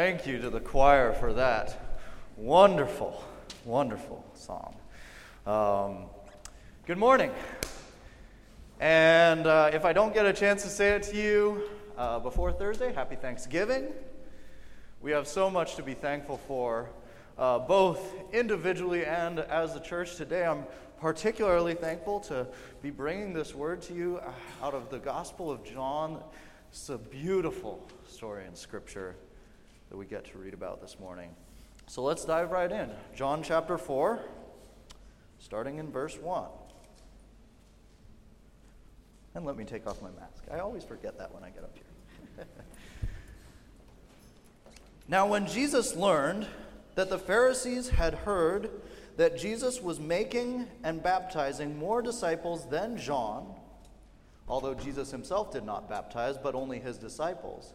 Thank you to the choir for that wonderful, wonderful song. Um, good morning. And uh, if I don't get a chance to say it to you uh, before Thursday, happy Thanksgiving. We have so much to be thankful for, uh, both individually and as a church today. I'm particularly thankful to be bringing this word to you out of the Gospel of John. It's a beautiful story in Scripture that we get to read about this morning. So let's dive right in. John chapter 4, starting in verse 1. And let me take off my mask. I always forget that when I get up here. now, when Jesus learned that the Pharisees had heard that Jesus was making and baptizing more disciples than John, although Jesus himself did not baptize, but only his disciples,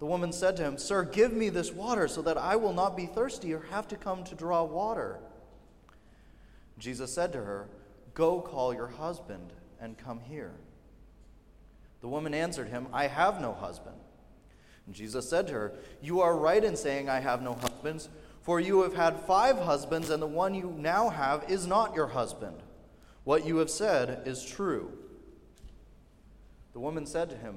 The woman said to him, Sir, give me this water so that I will not be thirsty or have to come to draw water. Jesus said to her, Go call your husband and come here. The woman answered him, I have no husband. And Jesus said to her, You are right in saying, I have no husbands, for you have had five husbands, and the one you now have is not your husband. What you have said is true. The woman said to him,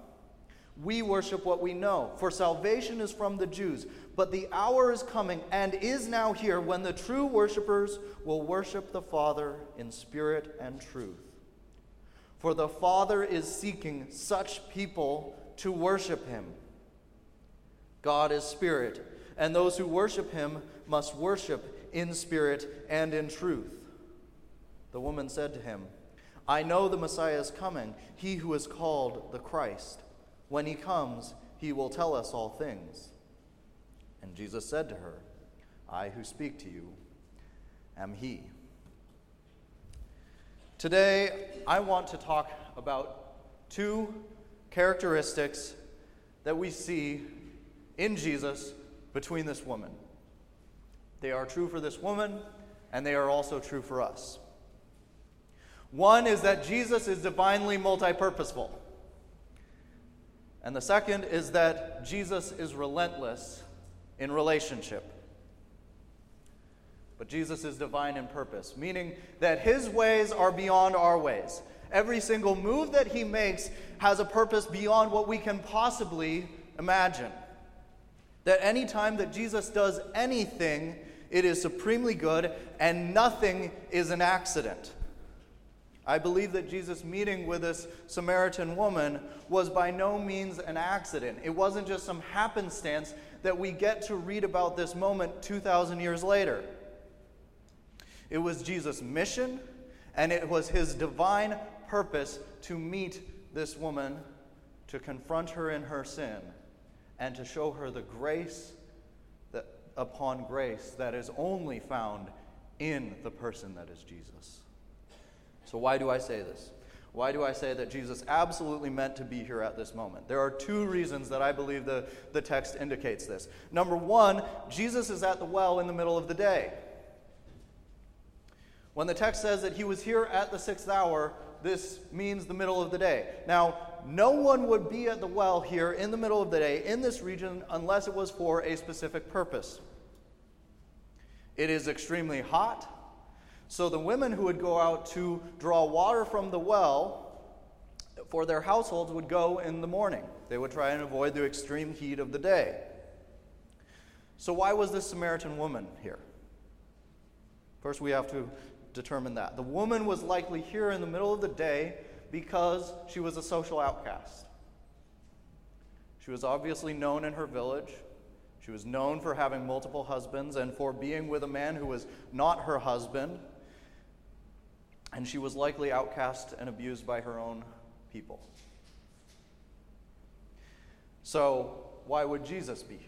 We worship what we know, for salvation is from the Jews. But the hour is coming and is now here when the true worshippers will worship the Father in spirit and truth. For the Father is seeking such people to worship him. God is spirit, and those who worship him must worship in spirit and in truth. The woman said to him, I know the Messiah is coming, he who is called the Christ. When he comes, he will tell us all things. And Jesus said to her, I who speak to you am he. Today, I want to talk about two characteristics that we see in Jesus between this woman. They are true for this woman, and they are also true for us. One is that Jesus is divinely multi purposeful. And the second is that Jesus is relentless in relationship. But Jesus is divine in purpose, meaning that his ways are beyond our ways. Every single move that he makes has a purpose beyond what we can possibly imagine. That any time that Jesus does anything, it is supremely good and nothing is an accident. I believe that Jesus' meeting with this Samaritan woman was by no means an accident. It wasn't just some happenstance that we get to read about this moment 2,000 years later. It was Jesus' mission, and it was his divine purpose to meet this woman, to confront her in her sin, and to show her the grace that, upon grace that is only found in the person that is Jesus. So, why do I say this? Why do I say that Jesus absolutely meant to be here at this moment? There are two reasons that I believe the, the text indicates this. Number one, Jesus is at the well in the middle of the day. When the text says that he was here at the sixth hour, this means the middle of the day. Now, no one would be at the well here in the middle of the day in this region unless it was for a specific purpose. It is extremely hot, so the women who would go out to draw water from the well for their households would go in the morning. They would try and avoid the extreme heat of the day. So, why was this Samaritan woman here? First, we have to determine that. The woman was likely here in the middle of the day because she was a social outcast. She was obviously known in her village. She was known for having multiple husbands and for being with a man who was not her husband and she was likely outcast and abused by her own people. So, why would Jesus be here?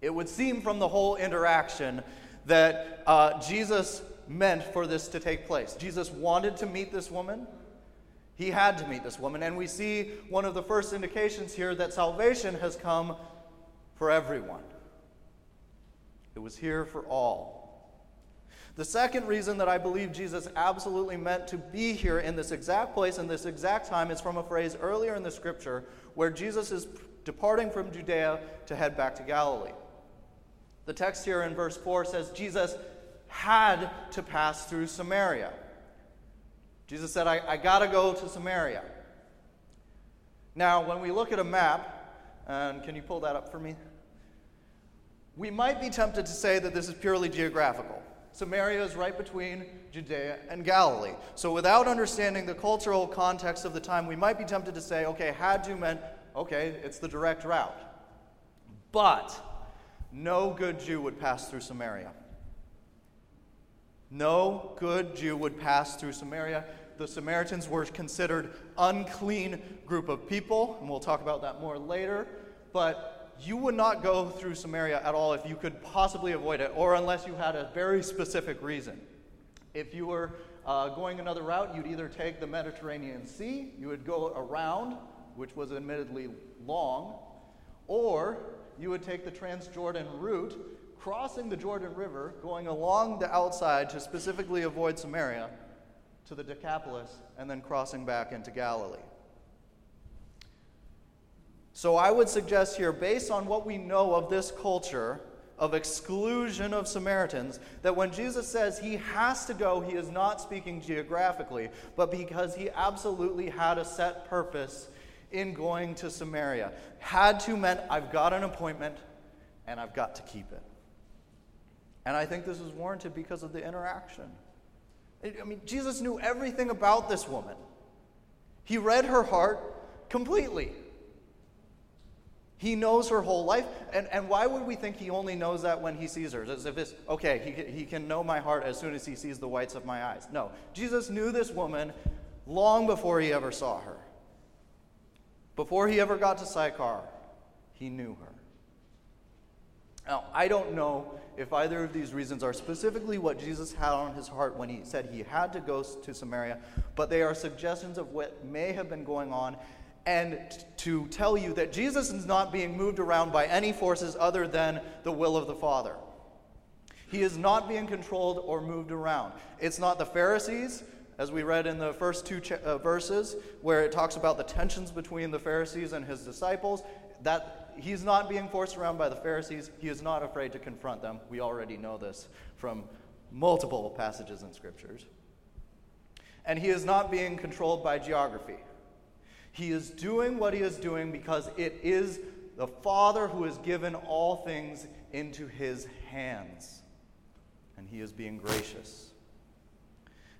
It would seem from the whole interaction that uh, Jesus meant for this to take place. Jesus wanted to meet this woman. He had to meet this woman. And we see one of the first indications here that salvation has come for everyone. It was here for all. The second reason that I believe Jesus absolutely meant to be here in this exact place in this exact time is from a phrase earlier in the scripture where Jesus is departing from Judea to head back to Galilee. The text here in verse 4 says Jesus had to pass through Samaria. Jesus said, I, I got to go to Samaria. Now, when we look at a map, and can you pull that up for me? We might be tempted to say that this is purely geographical. Samaria is right between Judea and Galilee. So, without understanding the cultural context of the time, we might be tempted to say, okay, had you meant, okay, it's the direct route. But no good Jew would pass through Samaria. No good Jew would pass through Samaria. The Samaritans were considered unclean group of people, and we'll talk about that more later. But you would not go through Samaria at all if you could possibly avoid it, or unless you had a very specific reason. If you were uh, going another route, you'd either take the Mediterranean Sea, you would go around, which was admittedly long, or you would take the Transjordan route, crossing the Jordan River, going along the outside to specifically avoid Samaria to the Decapolis, and then crossing back into Galilee. So I would suggest here, based on what we know of this culture of exclusion of Samaritans, that when Jesus says he has to go, he is not speaking geographically, but because he absolutely had a set purpose in going to Samaria. Had to meant, I've got an appointment and I've got to keep it. And I think this is warranted because of the interaction. I mean, Jesus knew everything about this woman, he read her heart completely. He knows her whole life. And, and why would we think he only knows that when he sees her? As if it's, okay, he, he can know my heart as soon as he sees the whites of my eyes. No. Jesus knew this woman long before he ever saw her. Before he ever got to Sychar, he knew her. Now, I don't know if either of these reasons are specifically what Jesus had on his heart when he said he had to go to Samaria, but they are suggestions of what may have been going on and to tell you that Jesus is not being moved around by any forces other than the will of the Father. He is not being controlled or moved around. It's not the Pharisees, as we read in the first two ch- uh, verses, where it talks about the tensions between the Pharisees and his disciples. That he's not being forced around by the Pharisees. He is not afraid to confront them. We already know this from multiple passages in scriptures. And he is not being controlled by geography. He is doing what he is doing because it is the Father who has given all things into his hands. And he is being gracious.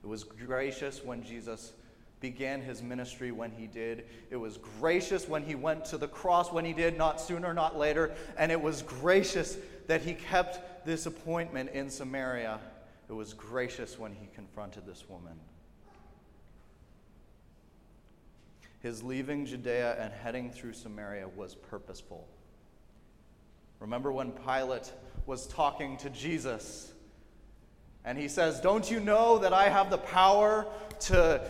It was gracious when Jesus began his ministry when he did. It was gracious when he went to the cross when he did, not sooner, not later. And it was gracious that he kept this appointment in Samaria. It was gracious when he confronted this woman. His leaving Judea and heading through Samaria was purposeful. Remember when Pilate was talking to Jesus and he says, Don't you know that I have the power to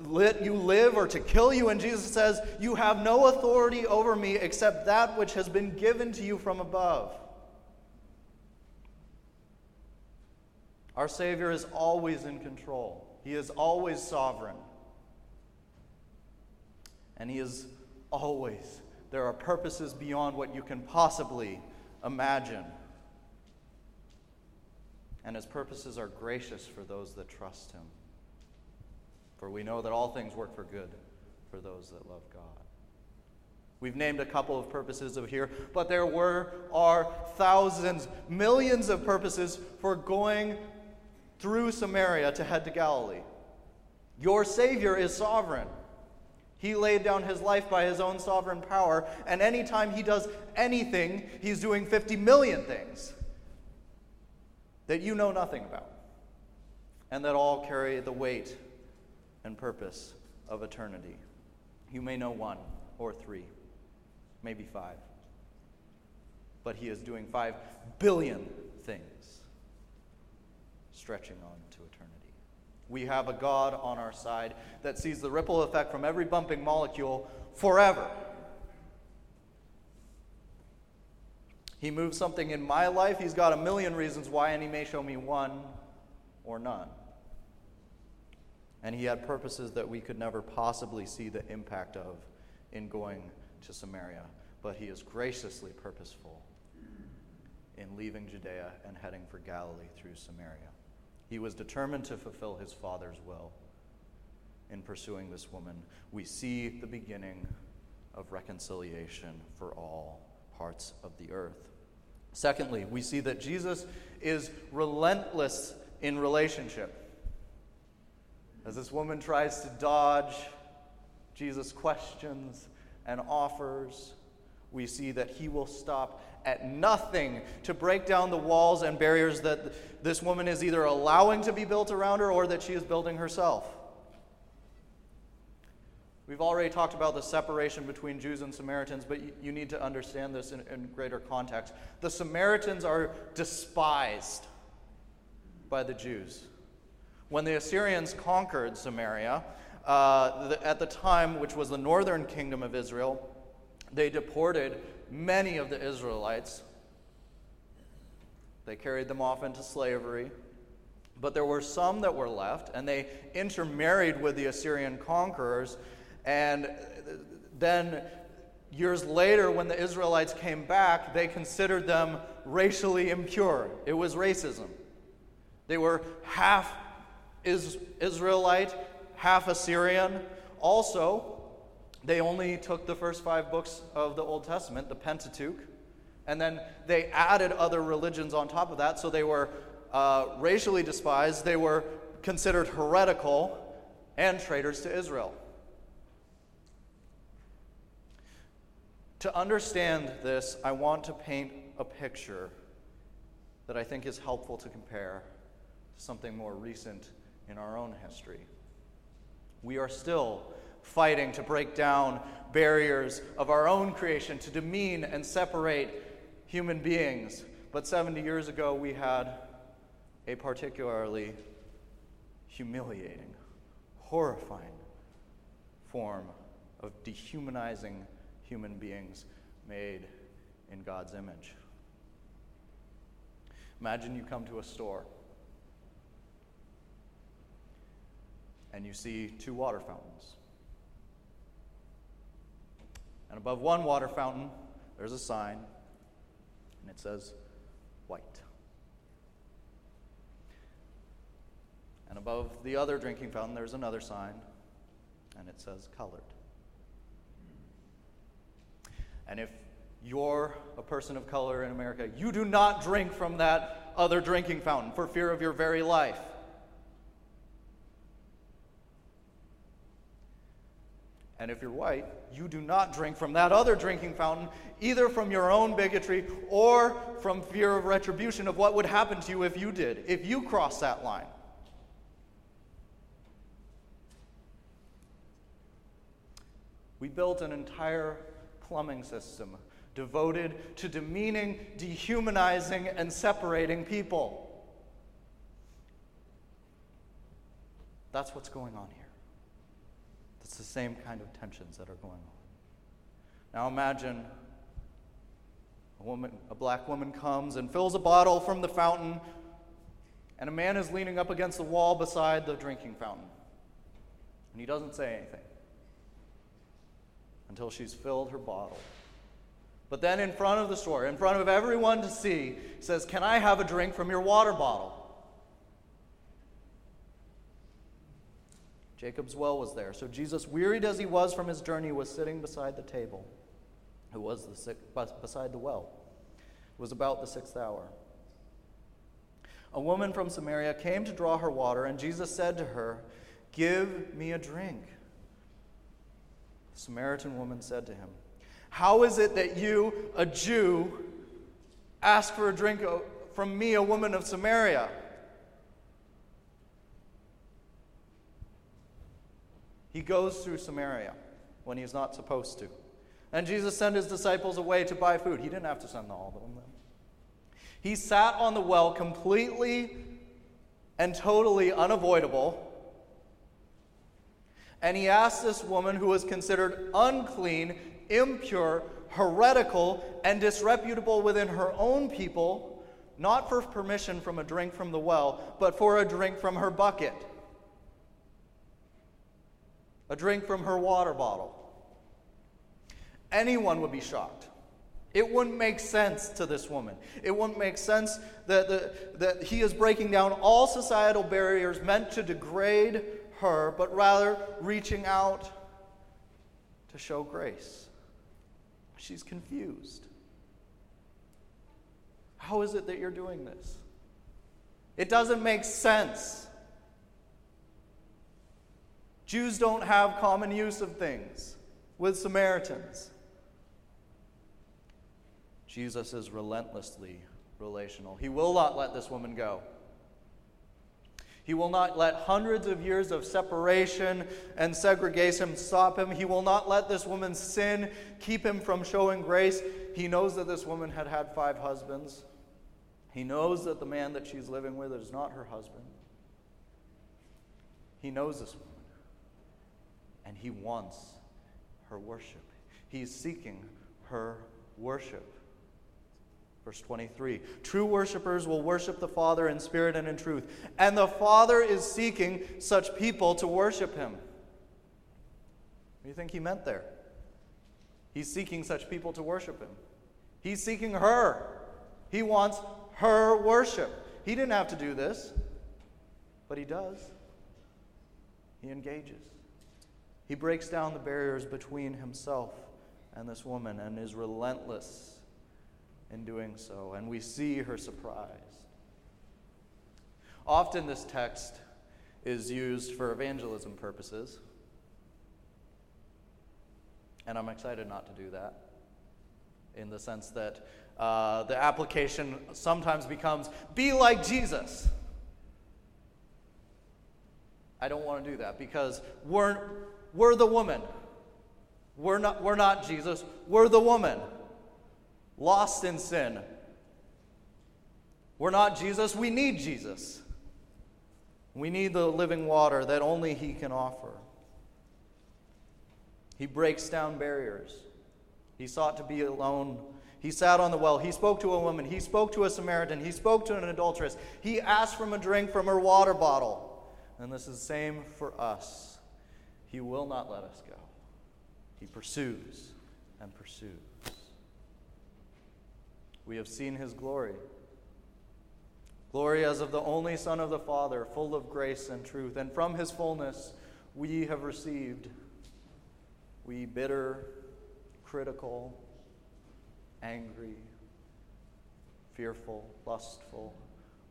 let you live or to kill you? And Jesus says, You have no authority over me except that which has been given to you from above. Our Savior is always in control, He is always sovereign. And He is always, there are purposes beyond what you can possibly imagine. And His purposes are gracious for those that trust Him. For we know that all things work for good for those that love God. We've named a couple of purposes of here, but there were are thousands, millions of purposes for going through Samaria to head to Galilee. Your Savior is sovereign. He laid down his life by his own sovereign power, and anytime he does anything, he's doing 50 million things that you know nothing about, and that all carry the weight and purpose of eternity. You may know one or three, maybe five, but he is doing five billion things stretching on to eternity. We have a God on our side that sees the ripple effect from every bumping molecule forever. He moves something in my life, he's got a million reasons why, and he may show me one or none. And he had purposes that we could never possibly see the impact of in going to Samaria. But he is graciously purposeful in leaving Judea and heading for Galilee through Samaria. He was determined to fulfill his Father's will in pursuing this woman. We see the beginning of reconciliation for all parts of the earth. Secondly, we see that Jesus is relentless in relationship. As this woman tries to dodge Jesus' questions and offers, we see that he will stop at nothing to break down the walls and barriers that this woman is either allowing to be built around her or that she is building herself. We've already talked about the separation between Jews and Samaritans, but you need to understand this in, in greater context. The Samaritans are despised by the Jews. When the Assyrians conquered Samaria, uh, the, at the time, which was the northern kingdom of Israel, they deported many of the Israelites. They carried them off into slavery. But there were some that were left, and they intermarried with the Assyrian conquerors. And then, years later, when the Israelites came back, they considered them racially impure. It was racism. They were half Israelite, half Assyrian. Also, they only took the first five books of the Old Testament, the Pentateuch, and then they added other religions on top of that. So they were uh, racially despised, they were considered heretical, and traitors to Israel. To understand this, I want to paint a picture that I think is helpful to compare to something more recent in our own history. We are still fighting to break down barriers of our own creation, to demean and separate human beings. But 70 years ago, we had a particularly humiliating, horrifying form of dehumanizing human beings made in God's image. Imagine you come to a store and you see two water fountains. And above one water fountain, there's a sign, and it says, white. And above the other drinking fountain, there's another sign, and it says, colored. And if you're a person of color in America, you do not drink from that other drinking fountain for fear of your very life. And if you're white, you do not drink from that other drinking fountain, either from your own bigotry or from fear of retribution of what would happen to you if you did, if you crossed that line. We built an entire plumbing system devoted to demeaning, dehumanizing, and separating people. That's what's going on here. It's the same kind of tensions that are going on. Now imagine a woman, a black woman comes and fills a bottle from the fountain, and a man is leaning up against the wall beside the drinking fountain. And he doesn't say anything until she's filled her bottle. But then, in front of the store, in front of everyone to see, says, Can I have a drink from your water bottle? Jacob's well was there. So Jesus, wearied as he was from his journey, was sitting beside the table. who was the six, beside the well. It was about the sixth hour. A woman from Samaria came to draw her water, and Jesus said to her, Give me a drink. The Samaritan woman said to him, How is it that you, a Jew, ask for a drink uh, from me, a woman of Samaria? He goes through Samaria when he's not supposed to. And Jesus sent his disciples away to buy food. He didn't have to send all of them. He sat on the well completely and totally unavoidable. And he asked this woman who was considered unclean, impure, heretical, and disreputable within her own people, not for permission from a drink from the well, but for a drink from her bucket, a drink from her water bottle. Anyone would be shocked. It wouldn't make sense to this woman. It wouldn't make sense that, that, that he is breaking down all societal barriers meant to degrade her, but rather reaching out to show grace. She's confused. How is it that you're doing this? It doesn't make sense. Jews don't have common use of things with Samaritans. Jesus is relentlessly relational. He will not let this woman go. He will not let hundreds of years of separation and segregation stop him. He will not let this woman's sin keep him from showing grace. He knows that this woman had had five husbands. He knows that the man that she's living with is not her husband. He knows this woman. And he wants her worship. He's seeking her worship. Verse 23 True worshippers will worship the Father in spirit and in truth, and the Father is seeking such people to worship him. What do you think he meant there? He's seeking such people to worship him. He's seeking her. He wants her worship. He didn't have to do this, but he does. He engages. He breaks down the barriers between himself and this woman and is relentless in doing so, and we see her surprise. Often, this text is used for evangelism purposes, and I'm excited not to do that in the sense that uh, the application sometimes becomes be like Jesus. I don't want to do that because we're, we're the woman. We're not, we're not Jesus, we're the woman lost in sin. We're not Jesus, we need Jesus. We need the living water that only He can offer. He breaks down barriers. He sought to be alone. He sat on the well. He spoke to a woman. He spoke to a Samaritan. He spoke to an adulteress. He asked for a drink from her water bottle. And this is the same for us. He will not let us go. He pursues and pursues. We have seen his glory. Glory as of the only Son of the Father, full of grace and truth. And from his fullness we have received. We bitter, critical, angry, fearful, lustful,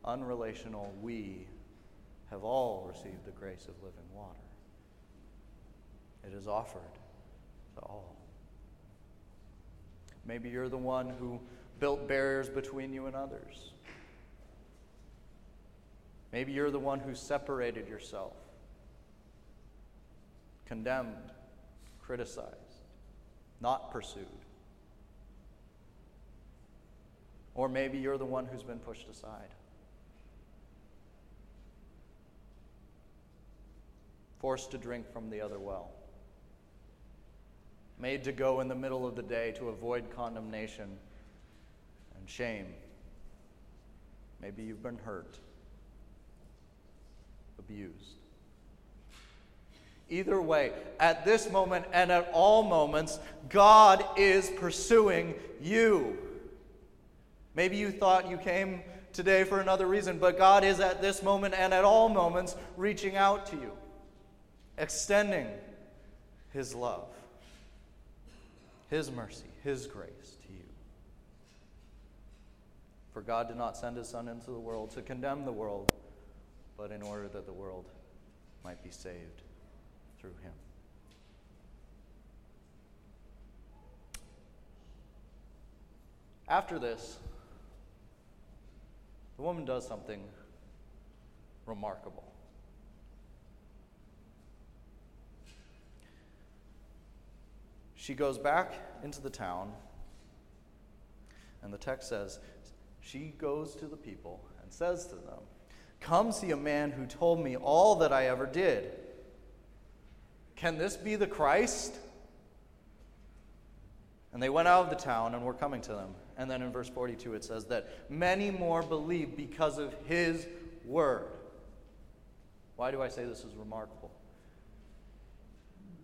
unrelational, we have all received the grace of living water. It is offered to all. Maybe you're the one who built barriers between you and others. Maybe you're the one who separated yourself, condemned, criticized. not pursued. Or maybe you're the one who's been pushed aside. Forced to drink from the other well. Made to go in the middle of the day to avoid condemnation and shame. Maybe you've been hurt, abused. Either way, at this moment and at all moments, God is pursuing you. Maybe you thought you came today for another reason, but God is at this moment and at all moments reaching out to you, extending His love, His mercy, His grace to you. For God did not send His Son into the world to condemn the world, but in order that the world might be saved through him. After this, the woman does something remarkable. She goes back into the town, and the text says, She goes to the people and says to them, Come see a man who told me all that I ever did. Can this be the Christ? And they went out of the town and were coming to them. And then in verse 42 it says that many more believed because of his word. Why do I say this is remarkable?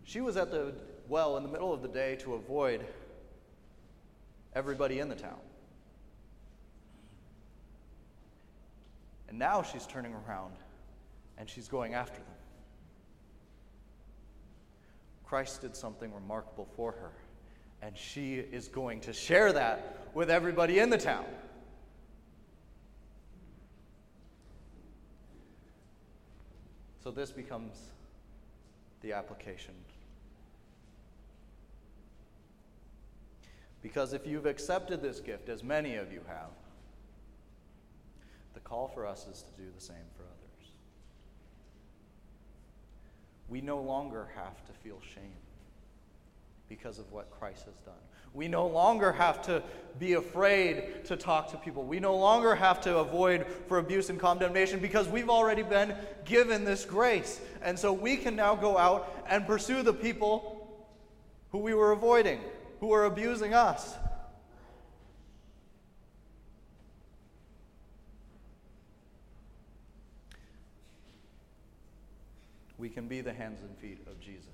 She was at the well in the middle of the day to avoid everybody in the town. And now she's turning around and she's going after them. Christ did something remarkable for her, and she is going to share that with everybody in the town. So this becomes the application. Because if you've accepted this gift, as many of you have, the call for us is to do the same for others we no longer have to feel shame because of what Christ has done. We no longer have to be afraid to talk to people. We no longer have to avoid for abuse and condemnation because we've already been given this grace. And so we can now go out and pursue the people who we were avoiding, who are abusing us. we can be the hands and feet of Jesus.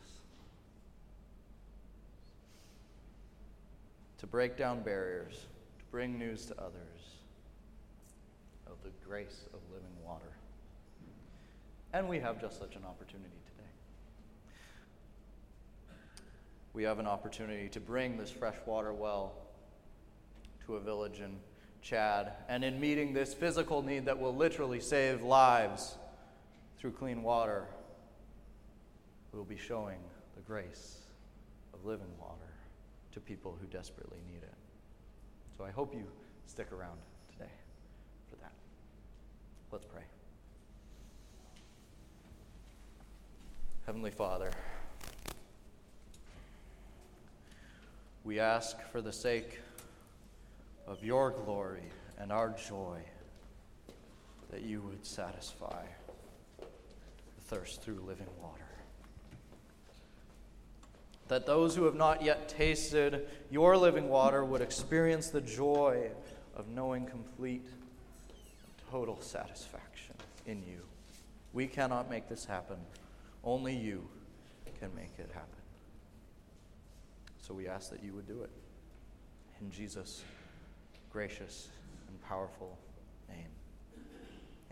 To break down barriers, to bring news to others of the grace of living water. And we have just such an opportunity today. We have an opportunity to bring this freshwater well to a village in Chad, and in meeting this physical need that will literally save lives through clean water, we will be showing the grace of living water to people who desperately need it. So I hope you stick around today for that. Let's pray. Heavenly Father, we ask for the sake of your glory and our joy that you would satisfy the thirst through living water that those who have not yet tasted your living water would experience the joy of knowing complete, total satisfaction in you. We cannot make this happen. Only you can make it happen. So we ask that you would do it. In Jesus' gracious and powerful name.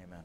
Amen.